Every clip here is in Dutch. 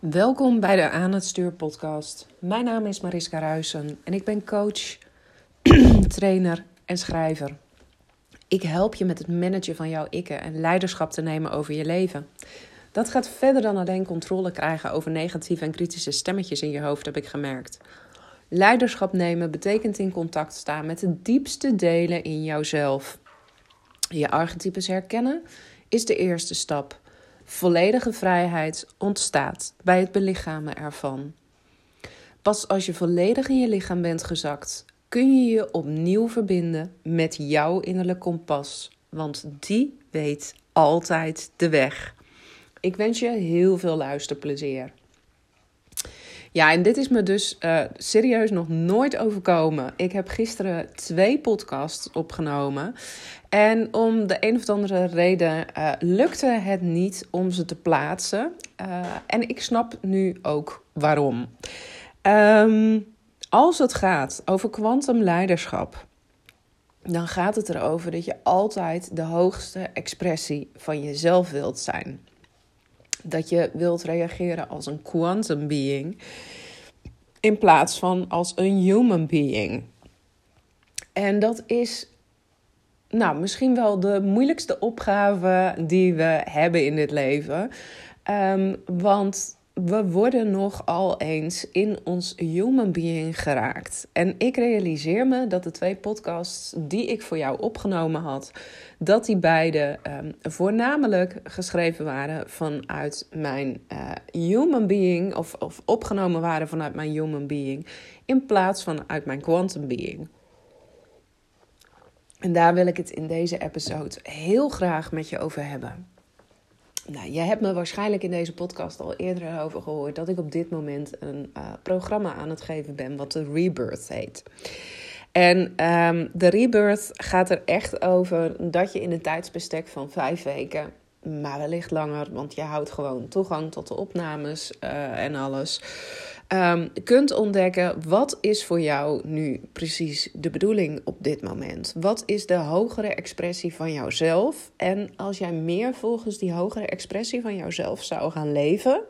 Welkom bij de Aan het Stuur podcast. Mijn naam is Mariska Ruisen en ik ben coach, trainer en schrijver. Ik help je met het managen van jouw ikken en leiderschap te nemen over je leven. Dat gaat verder dan alleen controle krijgen over negatieve en kritische stemmetjes in je hoofd, heb ik gemerkt. Leiderschap nemen betekent in contact staan met de diepste delen in jouzelf. Je archetypes herkennen is de eerste stap. Volledige vrijheid ontstaat bij het belichamen ervan. Pas als je volledig in je lichaam bent gezakt, kun je je opnieuw verbinden met jouw innerlijk kompas, want die weet altijd de weg. Ik wens je heel veel luisterplezier. Ja, en dit is me dus uh, serieus nog nooit overkomen. Ik heb gisteren twee podcasts opgenomen. En om de een of andere reden uh, lukte het niet om ze te plaatsen. Uh, en ik snap nu ook waarom. Um, als het gaat over kwantumleiderschap, dan gaat het erover dat je altijd de hoogste expressie van jezelf wilt zijn dat je wilt reageren als een quantum being in plaats van als een human being. En dat is nou, misschien wel de moeilijkste opgave die we hebben in dit leven. Um, want we worden nogal eens in ons human being geraakt. En ik realiseer me dat de twee podcasts die ik voor jou opgenomen had, dat die beide um, voornamelijk geschreven waren vanuit mijn uh, human being, of, of opgenomen waren vanuit mijn human being, in plaats van uit mijn quantum being. En daar wil ik het in deze episode heel graag met je over hebben. Nou, je hebt me waarschijnlijk in deze podcast al eerder over gehoord dat ik op dit moment een uh, programma aan het geven ben wat de Rebirth heet. En um, de Rebirth gaat er echt over dat je in een tijdsbestek van vijf weken, maar wellicht langer, want je houdt gewoon toegang tot de opnames uh, en alles um, kunt ontdekken wat is voor jou nu precies de bedoeling op dit moment. Wat is de hogere expressie van jouzelf? En als jij meer volgens die hogere expressie van jouzelf zou gaan leven,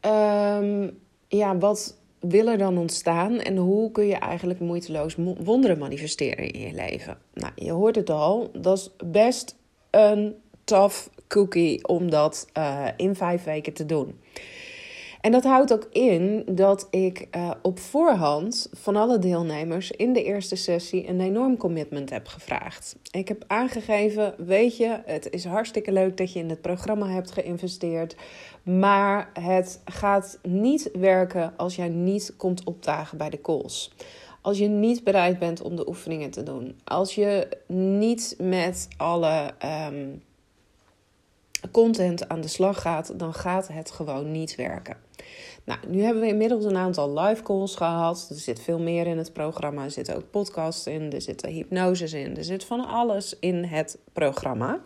um, ja, wat wil er dan ontstaan en hoe kun je eigenlijk moeiteloos wonderen manifesteren in je leven? Nou, je hoort het al, dat is best een tough cookie om dat uh, in vijf weken te doen. En dat houdt ook in dat ik uh, op voorhand van alle deelnemers in de eerste sessie een enorm commitment heb gevraagd. Ik heb aangegeven: weet je, het is hartstikke leuk dat je in het programma hebt geïnvesteerd. Maar het gaat niet werken als jij niet komt opdagen bij de calls. Als je niet bereid bent om de oefeningen te doen. Als je niet met alle. Um, content aan de slag gaat, dan gaat het gewoon niet werken. Nou, nu hebben we inmiddels een aantal live calls gehad. Er zit veel meer in het programma. Er zitten ook podcasts in, er zitten hypnoses in, er zit van alles in het programma.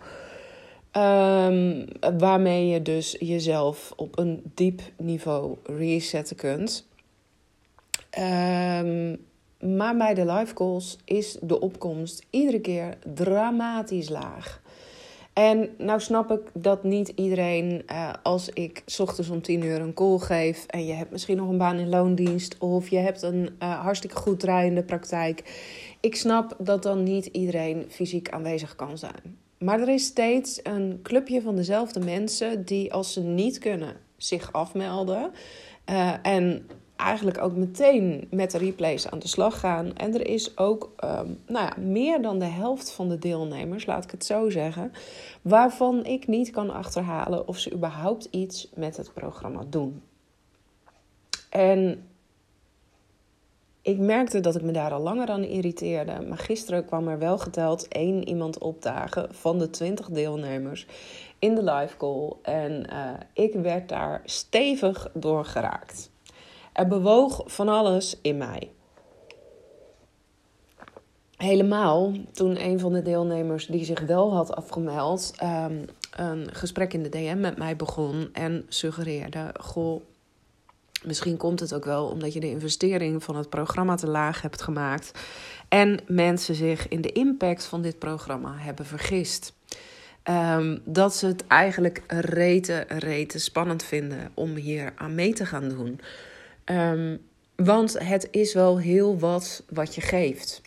Um, waarmee je dus jezelf op een diep niveau resetten kunt. Um, maar bij de live calls is de opkomst iedere keer dramatisch laag. En nou snap ik dat niet iedereen, uh, als ik ochtends om 10 uur een call geef en je hebt misschien nog een baan in loondienst of je hebt een uh, hartstikke goed draaiende praktijk. Ik snap dat dan niet iedereen fysiek aanwezig kan zijn. Maar er is steeds een clubje van dezelfde mensen die als ze niet kunnen zich afmelden. Uh, en eigenlijk ook meteen met de replays aan de slag gaan. En er is ook um, nou ja, meer dan de helft van de deelnemers, laat ik het zo zeggen, waarvan ik niet kan achterhalen of ze überhaupt iets met het programma doen. En ik merkte dat ik me daar al langer aan irriteerde. Maar gisteren kwam er wel geteld één iemand opdagen van de 20 deelnemers in de live call. En uh, ik werd daar stevig door geraakt. Er bewoog van alles in mij. Helemaal toen een van de deelnemers die zich wel had afgemeld, um, een gesprek in de DM met mij begon en suggereerde: Goh, misschien komt het ook wel omdat je de investering van het programma te laag hebt gemaakt en mensen zich in de impact van dit programma hebben vergist. ehm, dat ze het eigenlijk rete, rete spannend vinden om hier aan mee te gaan doen. Ehm, want het is wel heel wat wat je geeft.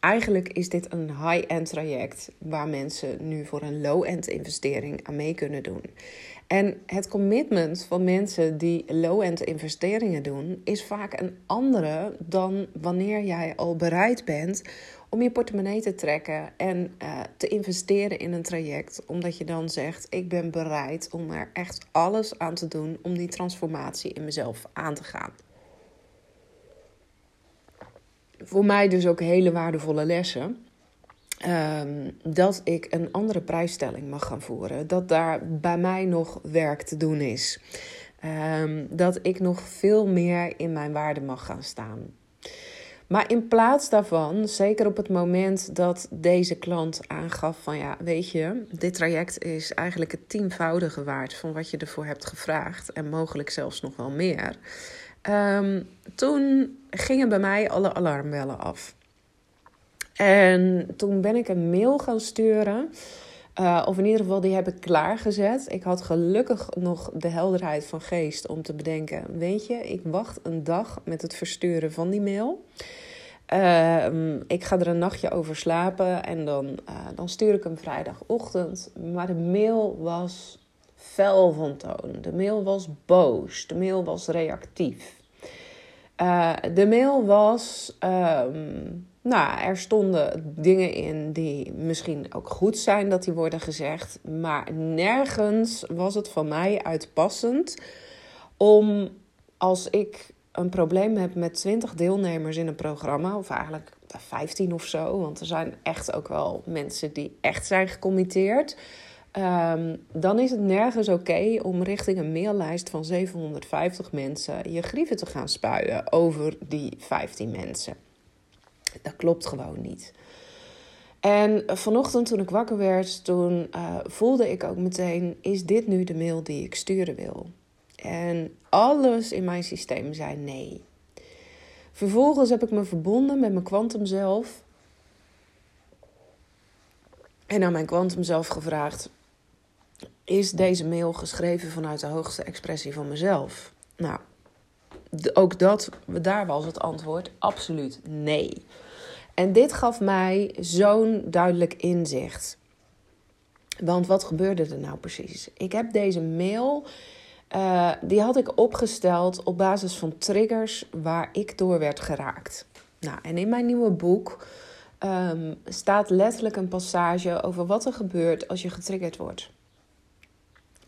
Eigenlijk is dit een high-end traject waar mensen nu voor een low-end investering aan mee kunnen doen. En het commitment van mensen die low-end investeringen doen, is vaak een andere dan wanneer jij al bereid bent om je portemonnee te trekken en uh, te investeren in een traject. Omdat je dan zegt: Ik ben bereid om er echt alles aan te doen om die transformatie in mezelf aan te gaan. Voor mij dus ook hele waardevolle lessen. Ehm, dat ik een andere prijsstelling mag gaan voeren. Dat daar bij mij nog werk te doen is. Um, dat ik nog veel meer in mijn waarde mag gaan staan. Maar in plaats daarvan, zeker op het moment dat deze klant aangaf van ja, weet je, dit traject is eigenlijk het tienvoudige waard van wat je ervoor hebt gevraagd en mogelijk zelfs nog wel meer. Um, toen gingen bij mij alle alarmbellen af. En toen ben ik een mail gaan sturen. Uh, of in ieder geval, die heb ik klaargezet. Ik had gelukkig nog de helderheid van geest om te bedenken: weet je, ik wacht een dag met het versturen van die mail. Uh, ik ga er een nachtje over slapen en dan, uh, dan stuur ik hem vrijdagochtend. Maar de mail was fel van toon. De mail was boos. De mail was reactief. Uh, de mail was. Um, nou, er stonden dingen in die misschien ook goed zijn dat die worden gezegd. Maar nergens was het van mij uitpassend om als ik een probleem heb met 20 deelnemers in een programma, of eigenlijk 15 of zo, want er zijn echt ook wel mensen die echt zijn gecommitteerd. Um, dan is het nergens oké om richting een maillijst van 750 mensen je grieven te gaan spuien over die 15 mensen. Dat klopt gewoon niet. En vanochtend toen ik wakker werd, toen uh, voelde ik ook meteen: is dit nu de mail die ik sturen wil? En alles in mijn systeem zei nee. Vervolgens heb ik me verbonden met mijn kwantum zelf. En aan mijn kwantum zelf gevraagd: is deze mail geschreven vanuit de hoogste expressie van mezelf? Nou, ook dat, daar was het antwoord absoluut nee. En dit gaf mij zo'n duidelijk inzicht. Want wat gebeurde er nou precies? Ik heb deze mail, uh, die had ik opgesteld op basis van triggers waar ik door werd geraakt. Nou, en in mijn nieuwe boek um, staat letterlijk een passage over wat er gebeurt als je getriggerd wordt.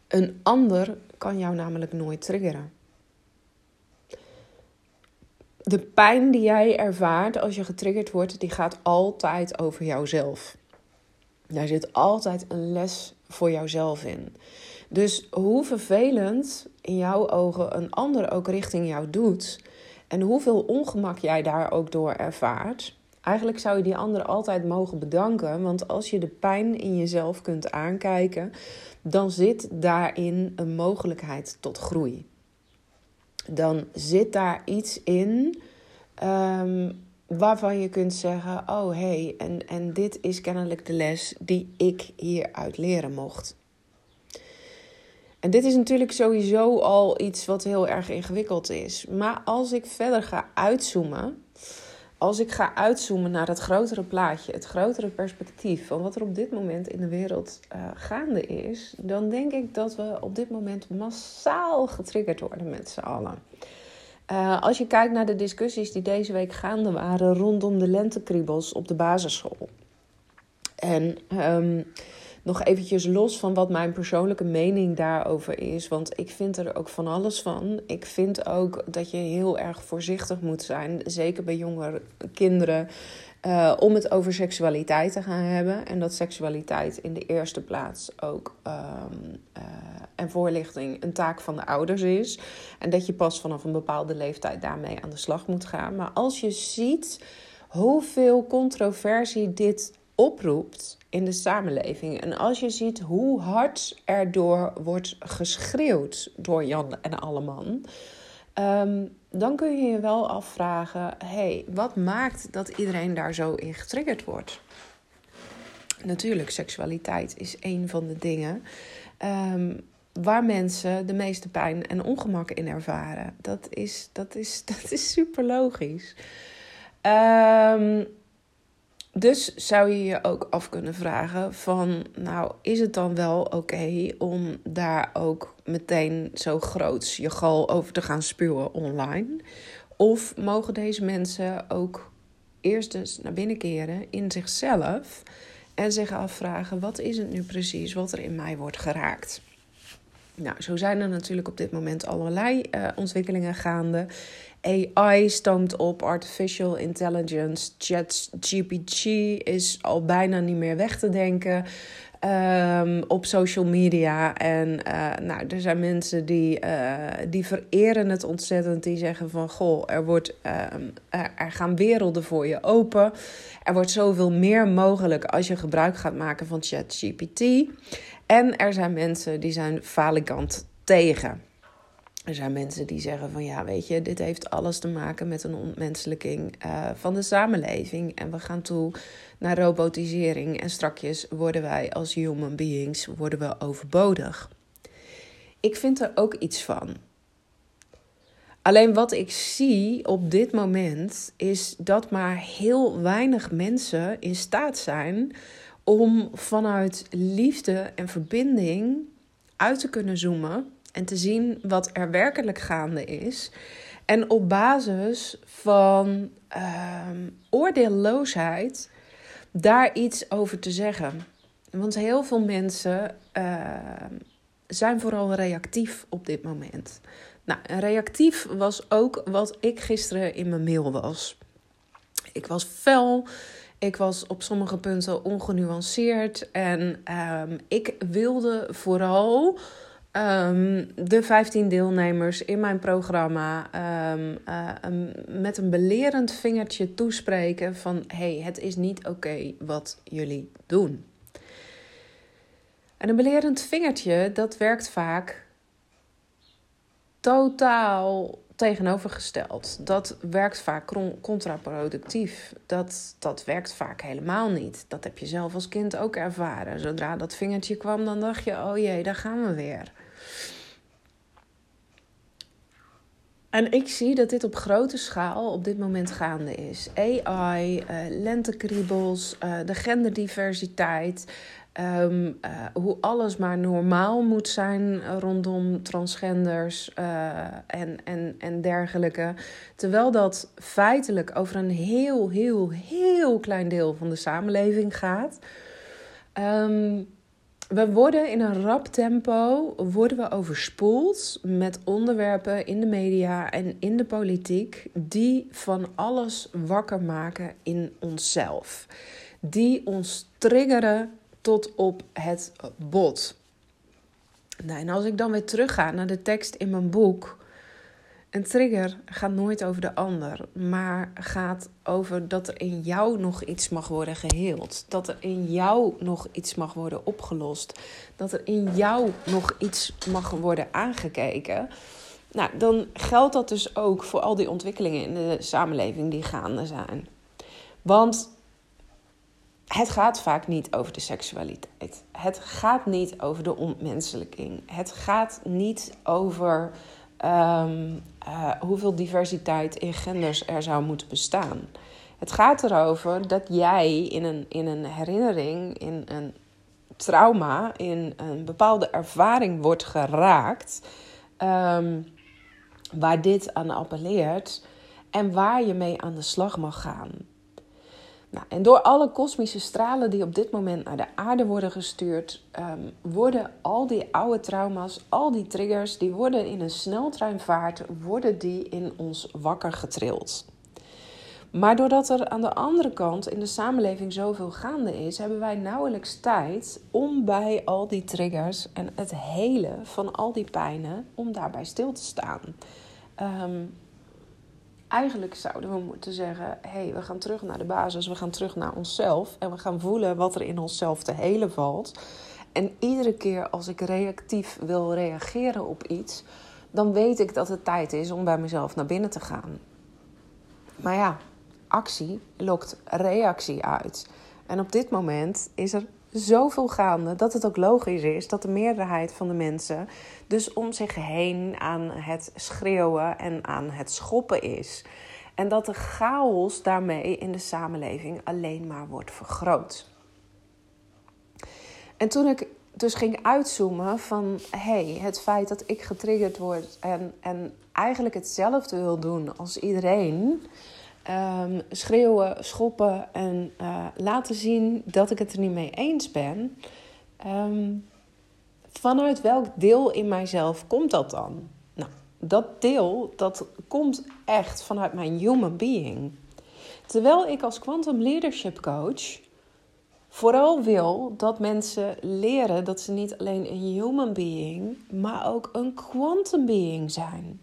Een ander kan jou namelijk nooit triggeren. De pijn die jij ervaart als je getriggerd wordt, die gaat altijd over jouzelf. Daar zit altijd een les voor jouzelf in. Dus hoe vervelend in jouw ogen een ander ook richting jou doet en hoeveel ongemak jij daar ook door ervaart, eigenlijk zou je die ander altijd mogen bedanken. Want als je de pijn in jezelf kunt aankijken, dan zit daarin een mogelijkheid tot groei. Dan zit daar iets in um, waarvan je kunt zeggen: Oh hé, hey, en, en dit is kennelijk de les die ik hieruit leren mocht. En dit is natuurlijk sowieso al iets wat heel erg ingewikkeld is. Maar als ik verder ga uitzoomen, als ik ga uitzoomen naar het grotere plaatje, het grotere perspectief van wat er op dit moment in de wereld uh, gaande is, dan denk ik dat we op dit moment massaal getriggerd worden met z'n allen. Uh, als je kijkt naar de discussies die deze week gaande waren rondom de lentekriebels op de basisschool. En um, nog eventjes los van wat mijn persoonlijke mening daarover is. Want ik vind er ook van alles van. Ik vind ook dat je heel erg voorzichtig moet zijn. Zeker bij jongere kinderen. Uh, om het over seksualiteit te gaan hebben. En dat seksualiteit in de eerste plaats ook um, uh, en voorlichting een taak van de ouders is. En dat je pas vanaf een bepaalde leeftijd daarmee aan de slag moet gaan. Maar als je ziet hoeveel controversie dit oproept in de samenleving. En als je ziet hoe hard erdoor wordt geschreeuwd door Jan en Alleman. Um, dan kun je je wel afvragen: hey, wat maakt dat iedereen daar zo in getriggerd wordt? Natuurlijk, seksualiteit is een van de dingen ehm, waar mensen de meeste pijn en ongemak in ervaren. Dat is, dat is, dat is super logisch. Ehm, dus zou je je ook af kunnen vragen van, nou, is het dan wel oké om daar ook meteen zo groots je gal over te gaan spuwen online? Of mogen deze mensen ook eerst eens naar binnen keren in zichzelf en zich afvragen: wat is het nu precies wat er in mij wordt geraakt? Nou, zo zijn er natuurlijk op dit moment allerlei uh, ontwikkelingen gaande. AI stoomt op, artificial intelligence, ChatGPT is al bijna niet meer weg te denken. Um, op social media. En uh, nou, er zijn mensen die, uh, die vereren het ontzettend. Die zeggen van, goh, er, wordt, um, er gaan werelden voor je open. Er wordt zoveel meer mogelijk als je gebruik gaat maken van ChatGPT. En er zijn mensen die zijn falikant tegen. Er zijn mensen die zeggen van ja, weet je, dit heeft alles te maken met een ontmenselijking uh, van de samenleving. En we gaan toe naar robotisering. En strakjes worden wij als human beings worden we overbodig. Ik vind er ook iets van. Alleen wat ik zie op dit moment is dat maar heel weinig mensen in staat zijn om vanuit liefde en verbinding uit te kunnen zoomen en te zien wat er werkelijk gaande is. En op basis van uh, oordeelloosheid daar iets over te zeggen. Want heel veel mensen uh, zijn vooral reactief op dit moment. Nou, reactief was ook wat ik gisteren in mijn mail was. Ik was fel. Ik was op sommige punten ongenuanceerd. En um, ik wilde vooral um, de 15 deelnemers in mijn programma um, uh, met een belerend vingertje toespreken van hey, het is niet oké wat jullie doen. En een belerend vingertje, dat werkt vaak totaal tegenovergesteld. Dat werkt vaak contraproductief. Dat, dat werkt vaak helemaal niet. Dat heb je zelf als kind ook ervaren. Zodra dat vingertje kwam, dan dacht je: oh jee, daar gaan we weer. En ik zie dat dit op grote schaal op dit moment gaande is. AI, uh, eh, lentekriebels, uh, de genderdiversiteit. Um, uh, hoe alles maar normaal moet zijn rondom transgenders en, en, en dergelijke. Terwijl dat feitelijk over een heel, heel, heel klein deel van de samenleving gaat. Um, we worden in een rap tempo worden we overspoeld met onderwerpen in de media en in de politiek die van alles wakker maken in onszelf. Die ons triggeren tot op het bot. Nou, en als ik dan weer terugga naar de tekst in mijn boek, een trigger gaat nooit over de ander, maar gaat over dat er in jou nog iets mag worden geheeld. Dat er in jou nog iets mag worden opgelost. Dat er in jou nog iets mag worden aangekeken. Nou, dan geldt dat dus ook voor al die ontwikkelingen in de samenleving die gaande zijn. Want het gaat vaak niet over de seksualiteit. Het gaat niet over de ontmenselijking. Het gaat niet over um, uh, hoeveel diversiteit in genders er zou moeten bestaan. Het gaat erover dat jij in een, in een herinnering, in een trauma, in een bepaalde ervaring wordt geraakt. Um, waar dit aan appelleert en waar je mee aan de slag mag gaan. Nou, en door alle kosmische stralen die op dit moment naar de aarde worden gestuurd, ehm, worden al die oude trauma's, al die triggers, die worden in een sneltreinvaart, worden die in ons wakker getrild. Maar doordat er aan de andere kant in de samenleving zoveel gaande is, hebben wij nauwelijks tijd om bij al die triggers en het hele van al die pijnen, om daarbij stil te staan. Um, Eigenlijk zouden we moeten zeggen: hé, hey, we gaan terug naar de basis, we gaan terug naar onszelf en we gaan voelen wat er in onszelf te helen valt. En iedere keer als ik reactief wil reageren op iets, dan weet ik dat het tijd is om bij mezelf naar binnen te gaan. Maar ja, actie lokt reactie uit. En op dit moment is er zoveel gaande dat het ook logisch is dat de meerderheid van de mensen dus om zich heen aan het schreeuwen en aan het schoppen is. En dat de chaos daarmee in de samenleving alleen maar wordt vergroot. En toen ik dus ging uitzoomen van hey, het feit dat ik getriggerd word en, en eigenlijk hetzelfde wil doen als iedereen. Um, schreeuwen, schoppen en uh, laten zien dat ik het er niet mee eens ben. Um, vanuit welk deel in mijzelf komt dat dan? Nou, dat deel dat komt echt vanuit mijn human being. Terwijl ik als quantum leadership coach vooral wil dat mensen leren dat ze niet alleen een human being, maar ook een quantum being zijn.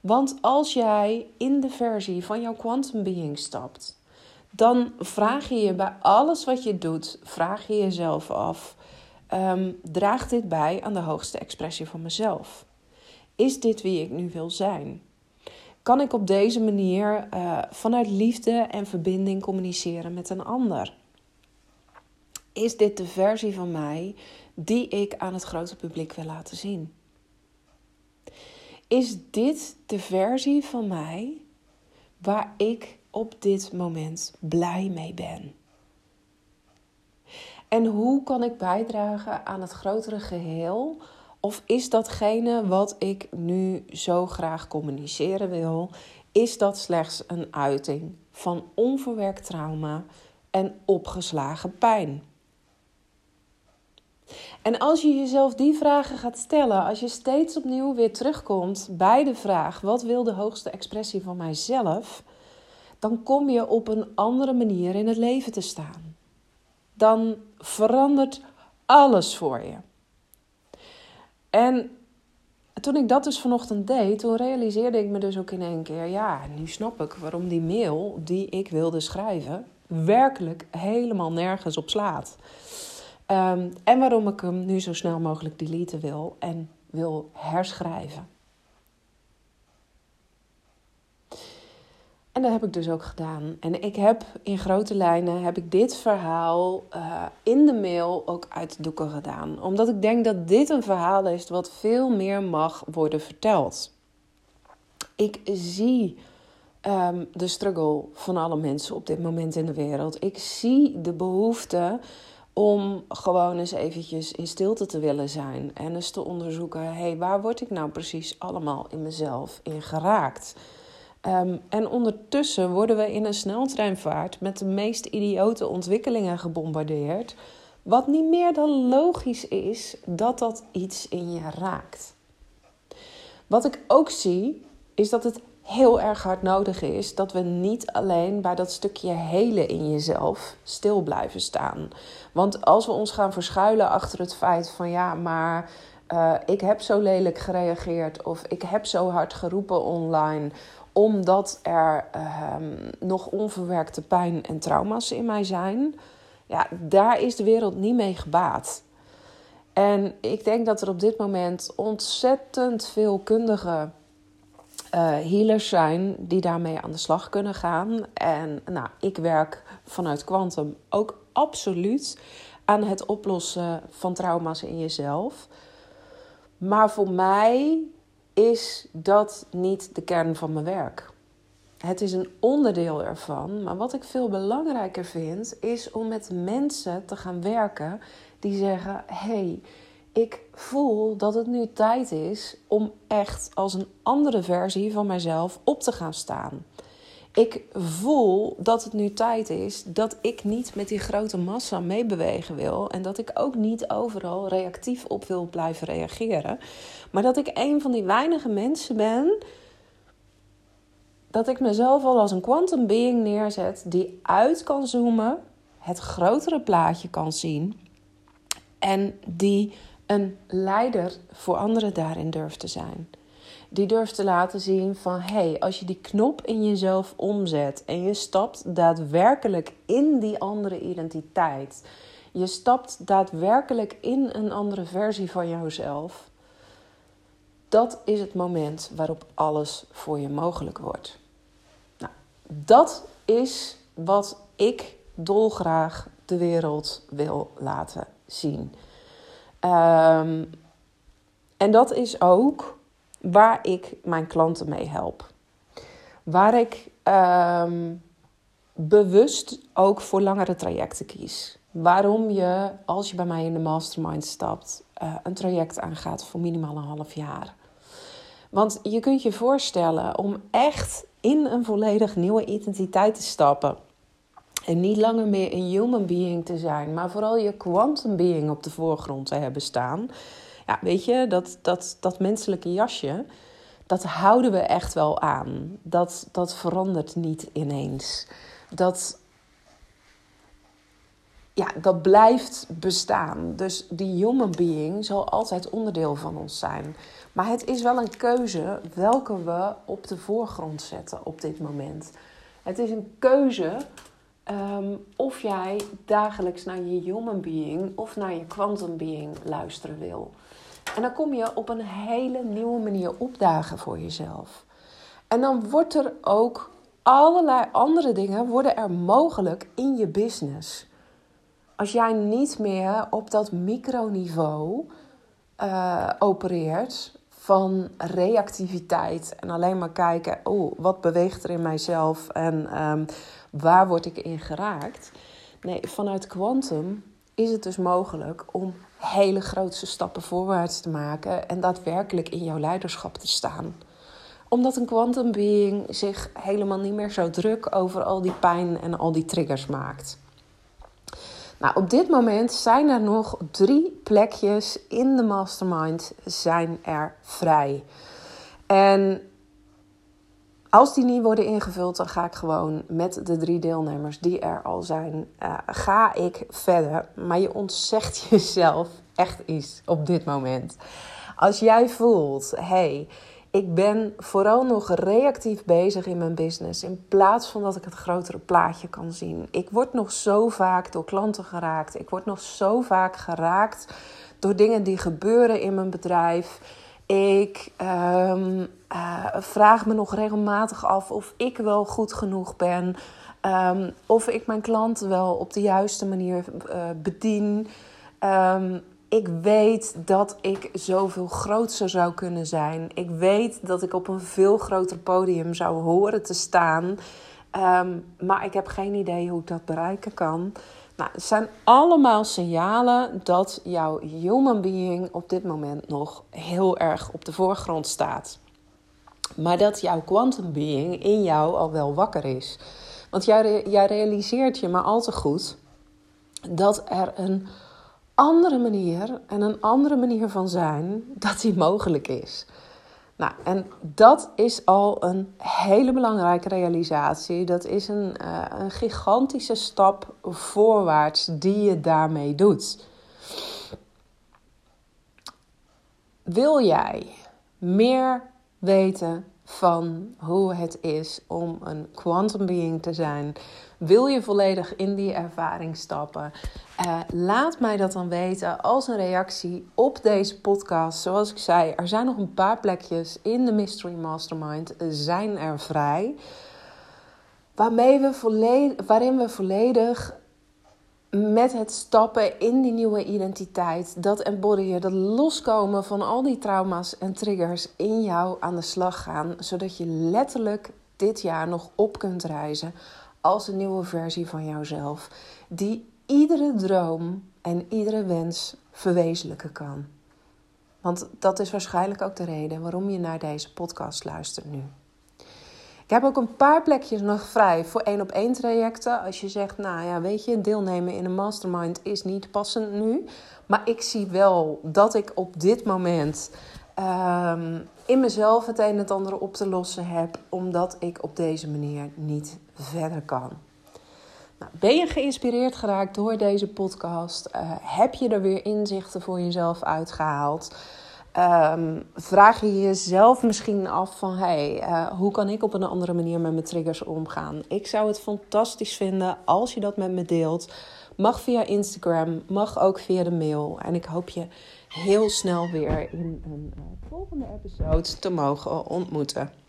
Want als jij in de versie van jouw quantum being stapt, dan vraag je je bij alles wat je doet, vraag je jezelf af: um, draagt dit bij aan de hoogste expressie van mezelf? Is dit wie ik nu wil zijn? Kan ik op deze manier uh, vanuit liefde en verbinding communiceren met een ander? Is dit de versie van mij die ik aan het grote publiek wil laten zien? Is dit de versie van mij waar ik op dit moment blij mee ben? En hoe kan ik bijdragen aan het grotere geheel? Of is datgene wat ik nu zo graag communiceren wil, is dat slechts een uiting van onverwerkt trauma en opgeslagen pijn? En als je jezelf die vragen gaat stellen, als je steeds opnieuw weer terugkomt bij de vraag: wat wil de hoogste expressie van mijzelf? Dan kom je op een andere manier in het leven te staan. Dan verandert alles voor je. En toen ik dat dus vanochtend deed, toen realiseerde ik me dus ook in één keer: ja, nu snap ik waarom die mail die ik wilde schrijven werkelijk helemaal nergens op slaat. Um, en waarom ik hem nu zo snel mogelijk deleten wil en wil herschrijven. En dat heb ik dus ook gedaan. En ik heb in grote lijnen heb ik dit verhaal uh, in de mail ook uit de doeken gedaan. Omdat ik denk dat dit een verhaal is wat veel meer mag worden verteld. Ik zie um, de struggle van alle mensen op dit moment in de wereld. Ik zie de behoefte om gewoon eens eventjes in stilte te willen zijn. En eens te onderzoeken, hé, hey, waar word ik nou precies allemaal in mezelf in geraakt? Um, en ondertussen worden we in een sneltreinvaart met de meest idiote ontwikkelingen gebombardeerd. Wat niet meer dan logisch is dat dat iets in je raakt. Wat ik ook zie, is dat het heel erg hard nodig is dat we niet alleen bij dat stukje hele in jezelf stil blijven staan. Want als we ons gaan verschuilen achter het feit van ja, maar uh, ik heb zo lelijk gereageerd of ik heb zo hard geroepen online omdat er uh, nog onverwerkte pijn en trauma's in mij zijn. Ja, daar is de wereld niet mee gebaat. En ik denk dat er op dit moment ontzettend veel kundigen uh, healers zijn die daarmee aan de slag kunnen gaan. En nou, ik werk vanuit Quantum ook absoluut aan het oplossen van trauma's in jezelf. Maar voor mij is dat niet de kern van mijn werk. Het is een onderdeel ervan, maar wat ik veel belangrijker vind, is om met mensen te gaan werken die zeggen: hey, ik voel dat het nu tijd is om echt als een andere versie van mijzelf op te gaan staan. Ik voel dat het nu tijd is dat ik niet met die grote massa meebewegen wil. En dat ik ook niet overal reactief op wil blijven reageren. Maar dat ik een van die weinige mensen ben. Dat ik mezelf al als een quantum being neerzet die uit kan zoomen, het grotere plaatje kan zien. En die een leider voor anderen daarin durft te zijn. Die durft te laten zien van hé, hey, als je die knop in jezelf omzet en je stapt daadwerkelijk in die andere identiteit. Je stapt daadwerkelijk in een andere versie van jouzelf. Dat is het moment waarop alles voor je mogelijk wordt. Nou, dat is wat ik dolgraag de wereld wil laten zien. Ehm, en dat is ook waar ik mijn klanten mee help. Waar ik ehm, bewust ook voor langere trajecten kies. Waarom je, als je bij mij in de mastermind stapt, uh, een traject aangaat voor minimaal een half jaar. Want je kunt je voorstellen om echt in een volledig nieuwe identiteit te stappen. En niet langer meer een human being te zijn, maar vooral je quantum being op de voorgrond te hebben staan. Ja, weet je, dat, dat, dat menselijke jasje, dat houden we echt wel aan. Dat, dat verandert niet ineens. Dat, ja, dat blijft bestaan. Dus die human being zal altijd onderdeel van ons zijn. Maar het is wel een keuze welke we op de voorgrond zetten op dit moment. Het is een keuze Ehm, of jij dagelijks naar je human being of naar je quantum being luisteren wil. En dan kom je op een hele nieuwe manier opdagen voor jezelf. En dan wordt er ook allerlei andere dingen worden er mogelijk in je business. Als jij niet meer op dat microniveau uh, opereert van reactiviteit en alleen maar kijken, oh, wat beweegt er in mijzelf en um, waar word ik in geraakt? Nee, vanuit kwantum is het dus mogelijk om hele grootste stappen voorwaarts te maken en daadwerkelijk in jouw leiderschap te staan. Omdat een quantum being zich helemaal niet meer zo druk over al die pijn en al die triggers maakt. Nou, op dit moment zijn er nog drie plekjes in de mastermind zijn er vrij. En als die niet worden ingevuld, dan ga ik gewoon met de drie deelnemers die er al zijn, uh, ga ik verder. Maar je ontzegt jezelf echt iets op dit moment. Als jij voelt, hey, ik ben vooral nog reactief bezig in mijn business. In plaats van dat ik het grotere plaatje kan zien. Ik word nog zo vaak door klanten geraakt. Ik word nog zo vaak geraakt door dingen die gebeuren in mijn bedrijf. Ik um, uh, vraag me nog regelmatig af of ik wel goed genoeg ben. Um, of ik mijn klanten wel op de juiste manier uh, bedien. Um, ik weet dat ik zoveel groter zou kunnen zijn. Ik weet dat ik op een veel groter podium zou horen te staan. Maar ik heb geen idee hoe ik dat bereiken kan. Nou, het zijn allemaal signalen dat jouw human being op dit moment nog heel erg op de voorgrond staat. Maar dat jouw quantum being in jou al wel wakker is. Want jij, jij realiseert je maar al te goed dat er een andere manier en een andere manier van zijn dat die mogelijk is. Nou, en dat is al een hele belangrijke realisatie. Dat is een, uh, een gigantische stap voorwaarts die je daarmee doet. Wil jij meer weten van hoe het is om een quantum being te zijn? Wil je volledig in die ervaring stappen? Uh, laat mij dat dan weten als een reactie op deze podcast. Zoals ik zei, er zijn nog een paar plekjes in de Mystery Mastermind zijn er vrij. Waarmee we volledig, waarin we volledig met het stappen in die nieuwe identiteit, dat embodyen, dat loskomen van al die trauma's en triggers in jou aan de slag gaan, zodat je letterlijk dit jaar nog op kunt reizen als een nieuwe versie van jouzelf, die iedere droom en iedere wens verwezenlijken kan. Want dat is waarschijnlijk ook de reden waarom je naar deze podcast luistert nu. Ik heb ook een paar plekjes nog vrij voor één op één trajecten. Als je zegt, nou ja, weet je, deelnemen in een mastermind is niet passend nu. Maar ik zie wel dat ik op dit moment um, in mezelf het een en het andere op te lossen heb, omdat ik op deze manier niet verder kan. Nou, ben je geïnspireerd geraakt door deze podcast? Uh, heb je er weer inzichten voor jezelf uitgehaald? Um, vraag je jezelf misschien af van hey, uh, hoe kan ik op een andere manier met mijn triggers omgaan? Ik zou het fantastisch vinden als je dat met me deelt. Mag via Instagram, mag ook via de mail. En ik hoop je heel snel weer in een uh, volgende episode te mogen ontmoeten.